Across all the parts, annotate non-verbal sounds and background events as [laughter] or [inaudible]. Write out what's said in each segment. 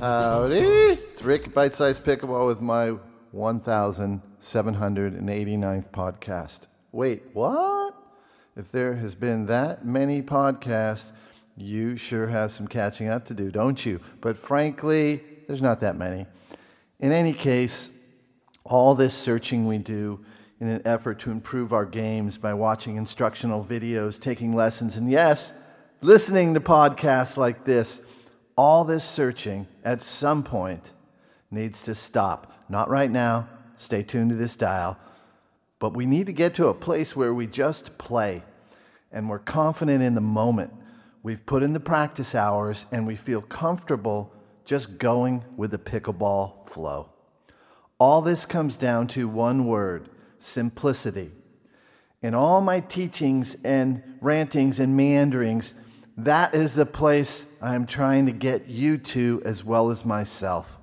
Howdy! It's Rick, Bite Size Pickleball with my 1,789th podcast. Wait, what? If there has been that many podcasts, you sure have some catching up to do, don't you? But frankly, there's not that many. In any case, all this searching we do in an effort to improve our games by watching instructional videos, taking lessons, and yes, listening to podcasts like this, all this searching at some point needs to stop. Not right now. Stay tuned to this dial. But we need to get to a place where we just play and we're confident in the moment. We've put in the practice hours and we feel comfortable just going with the pickleball flow. All this comes down to one word simplicity. In all my teachings and rantings and meanderings, that is the place I am trying to get you to as well as myself.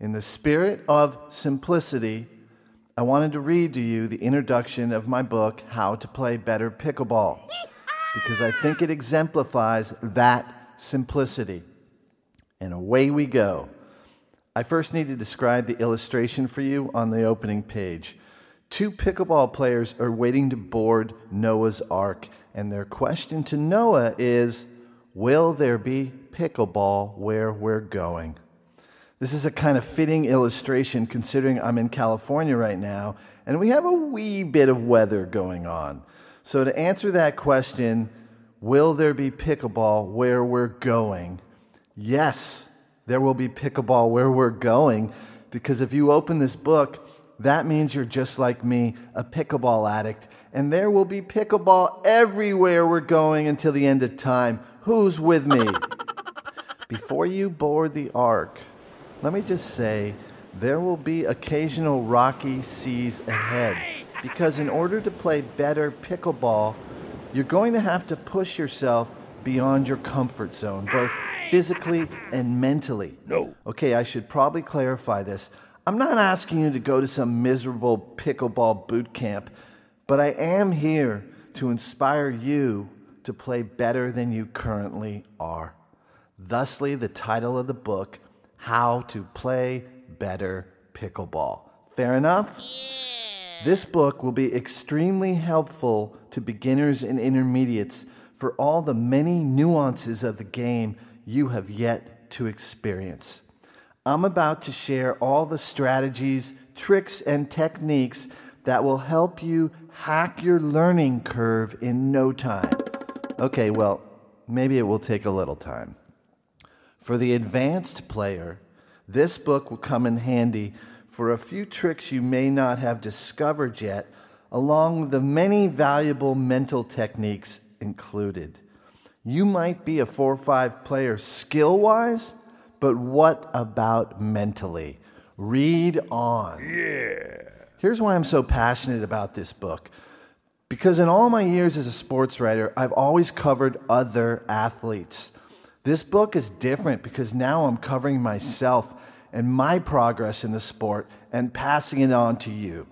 In the spirit of simplicity, I wanted to read to you the introduction of my book, How to Play Better Pickleball, because I think it exemplifies that simplicity. And away we go. I first need to describe the illustration for you on the opening page. Two pickleball players are waiting to board Noah's Ark, and their question to Noah is Will there be pickleball where we're going? This is a kind of fitting illustration considering I'm in California right now and we have a wee bit of weather going on. So, to answer that question, will there be pickleball where we're going? Yes, there will be pickleball where we're going because if you open this book, that means you're just like me, a pickleball addict. And there will be pickleball everywhere we're going until the end of time. Who's with me? [laughs] Before you board the ark, let me just say there will be occasional rocky seas ahead. Because in order to play better pickleball, you're going to have to push yourself beyond your comfort zone, both physically and mentally. No. Okay, I should probably clarify this. I'm not asking you to go to some miserable pickleball boot camp, but I am here to inspire you to play better than you currently are. Thusly, the title of the book, How to Play Better Pickleball. Fair enough? This book will be extremely helpful to beginners and intermediates for all the many nuances of the game you have yet to experience. I'm about to share all the strategies, tricks, and techniques that will help you hack your learning curve in no time. Okay, well, maybe it will take a little time. For the advanced player, this book will come in handy for a few tricks you may not have discovered yet, along with the many valuable mental techniques included. You might be a 4 5 player skill wise, but what about mentally? Read on. Yeah. Here's why I'm so passionate about this book. Because in all my years as a sports writer, I've always covered other athletes. This book is different because now I'm covering myself and my progress in the sport and passing it on to you.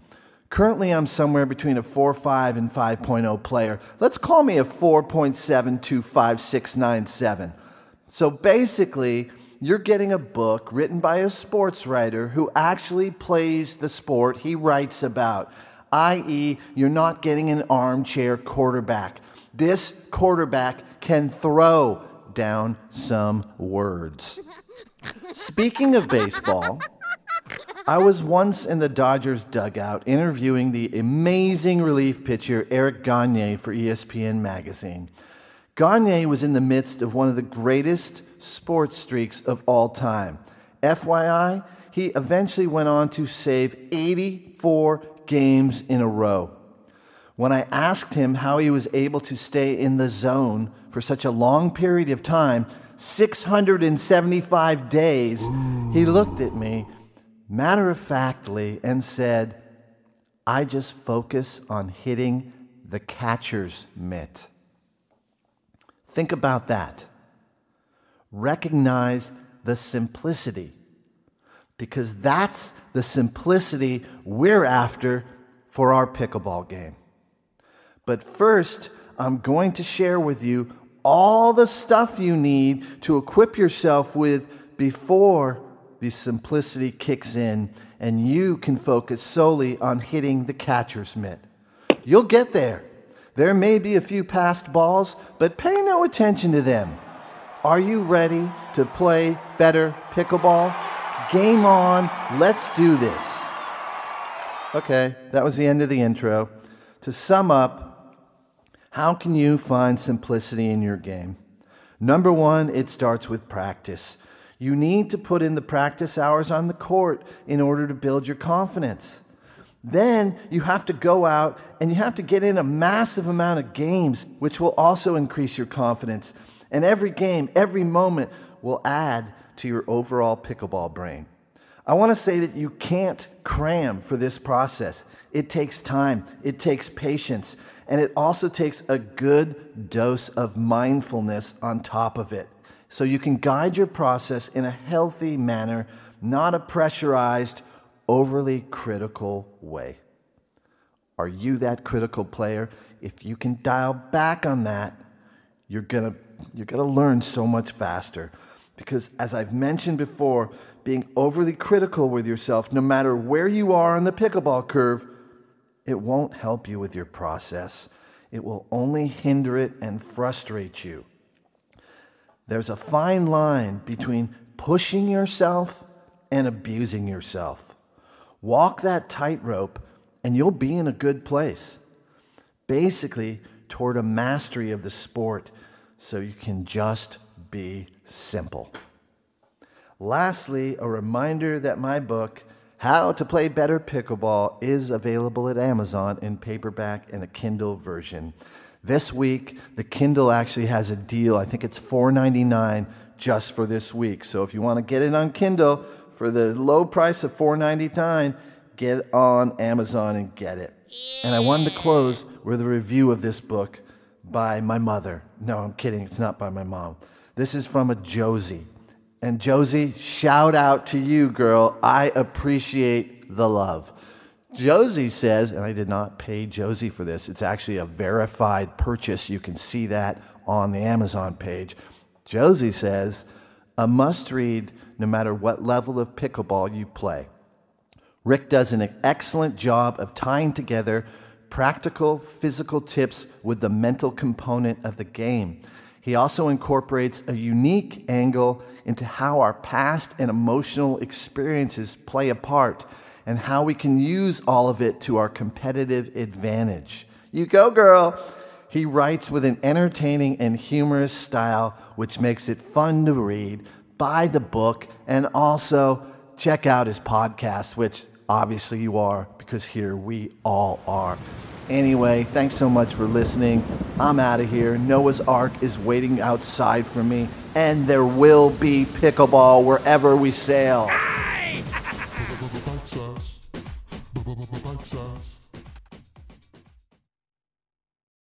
Currently, I'm somewhere between a 4.5 and 5.0 player. Let's call me a 4.72567. So basically, you're getting a book written by a sports writer who actually plays the sport he writes about, i.e., you're not getting an armchair quarterback. This quarterback can throw down some words. Speaking of baseball, I was once in the Dodgers dugout interviewing the amazing relief pitcher Eric Gagne for ESPN magazine. Gagne was in the midst of one of the greatest sports streaks of all time. FYI, he eventually went on to save 84 games in a row. When I asked him how he was able to stay in the zone for such a long period of time, 675 days, he looked at me matter of factly and said, I just focus on hitting the catcher's mitt. Think about that. Recognize the simplicity, because that's the simplicity we're after for our pickleball game. But first, I'm going to share with you all the stuff you need to equip yourself with before the simplicity kicks in and you can focus solely on hitting the catcher's mitt. You'll get there. There may be a few passed balls, but pay no attention to them. Are you ready to play better pickleball? Game on, let's do this. Okay, that was the end of the intro. To sum up, how can you find simplicity in your game? Number one, it starts with practice. You need to put in the practice hours on the court in order to build your confidence. Then you have to go out and you have to get in a massive amount of games, which will also increase your confidence. And every game, every moment will add to your overall pickleball brain. I want to say that you can't cram for this process. It takes time, it takes patience, and it also takes a good dose of mindfulness on top of it so you can guide your process in a healthy manner, not a pressurized, overly critical way. Are you that critical player? If you can dial back on that, you're gonna, you're gonna learn so much faster. Because as I've mentioned before, being overly critical with yourself, no matter where you are on the pickleball curve, it won't help you with your process. It will only hinder it and frustrate you. There's a fine line between pushing yourself and abusing yourself. Walk that tightrope and you'll be in a good place. Basically, toward a mastery of the sport so you can just be simple. Lastly, a reminder that my book, How to Play Better Pickleball, is available at Amazon in paperback and a Kindle version. This week, the Kindle actually has a deal. I think it's $4.99 just for this week. So if you want to get it on Kindle for the low price of $4.99, get on Amazon and get it. And I wanted to close with a review of this book by my mother. No, I'm kidding. It's not by my mom. This is from a Josie. And Josie, shout out to you, girl. I appreciate the love. Josie says, and I did not pay Josie for this, it's actually a verified purchase. You can see that on the Amazon page. Josie says, a must read no matter what level of pickleball you play. Rick does an excellent job of tying together practical physical tips with the mental component of the game. He also incorporates a unique angle into how our past and emotional experiences play a part and how we can use all of it to our competitive advantage. You go, girl. He writes with an entertaining and humorous style, which makes it fun to read. Buy the book and also check out his podcast, which obviously you are because here we all are. Anyway, thanks so much for listening. I'm out of here. Noah's Ark is waiting outside for me, and there will be pickleball wherever we sail.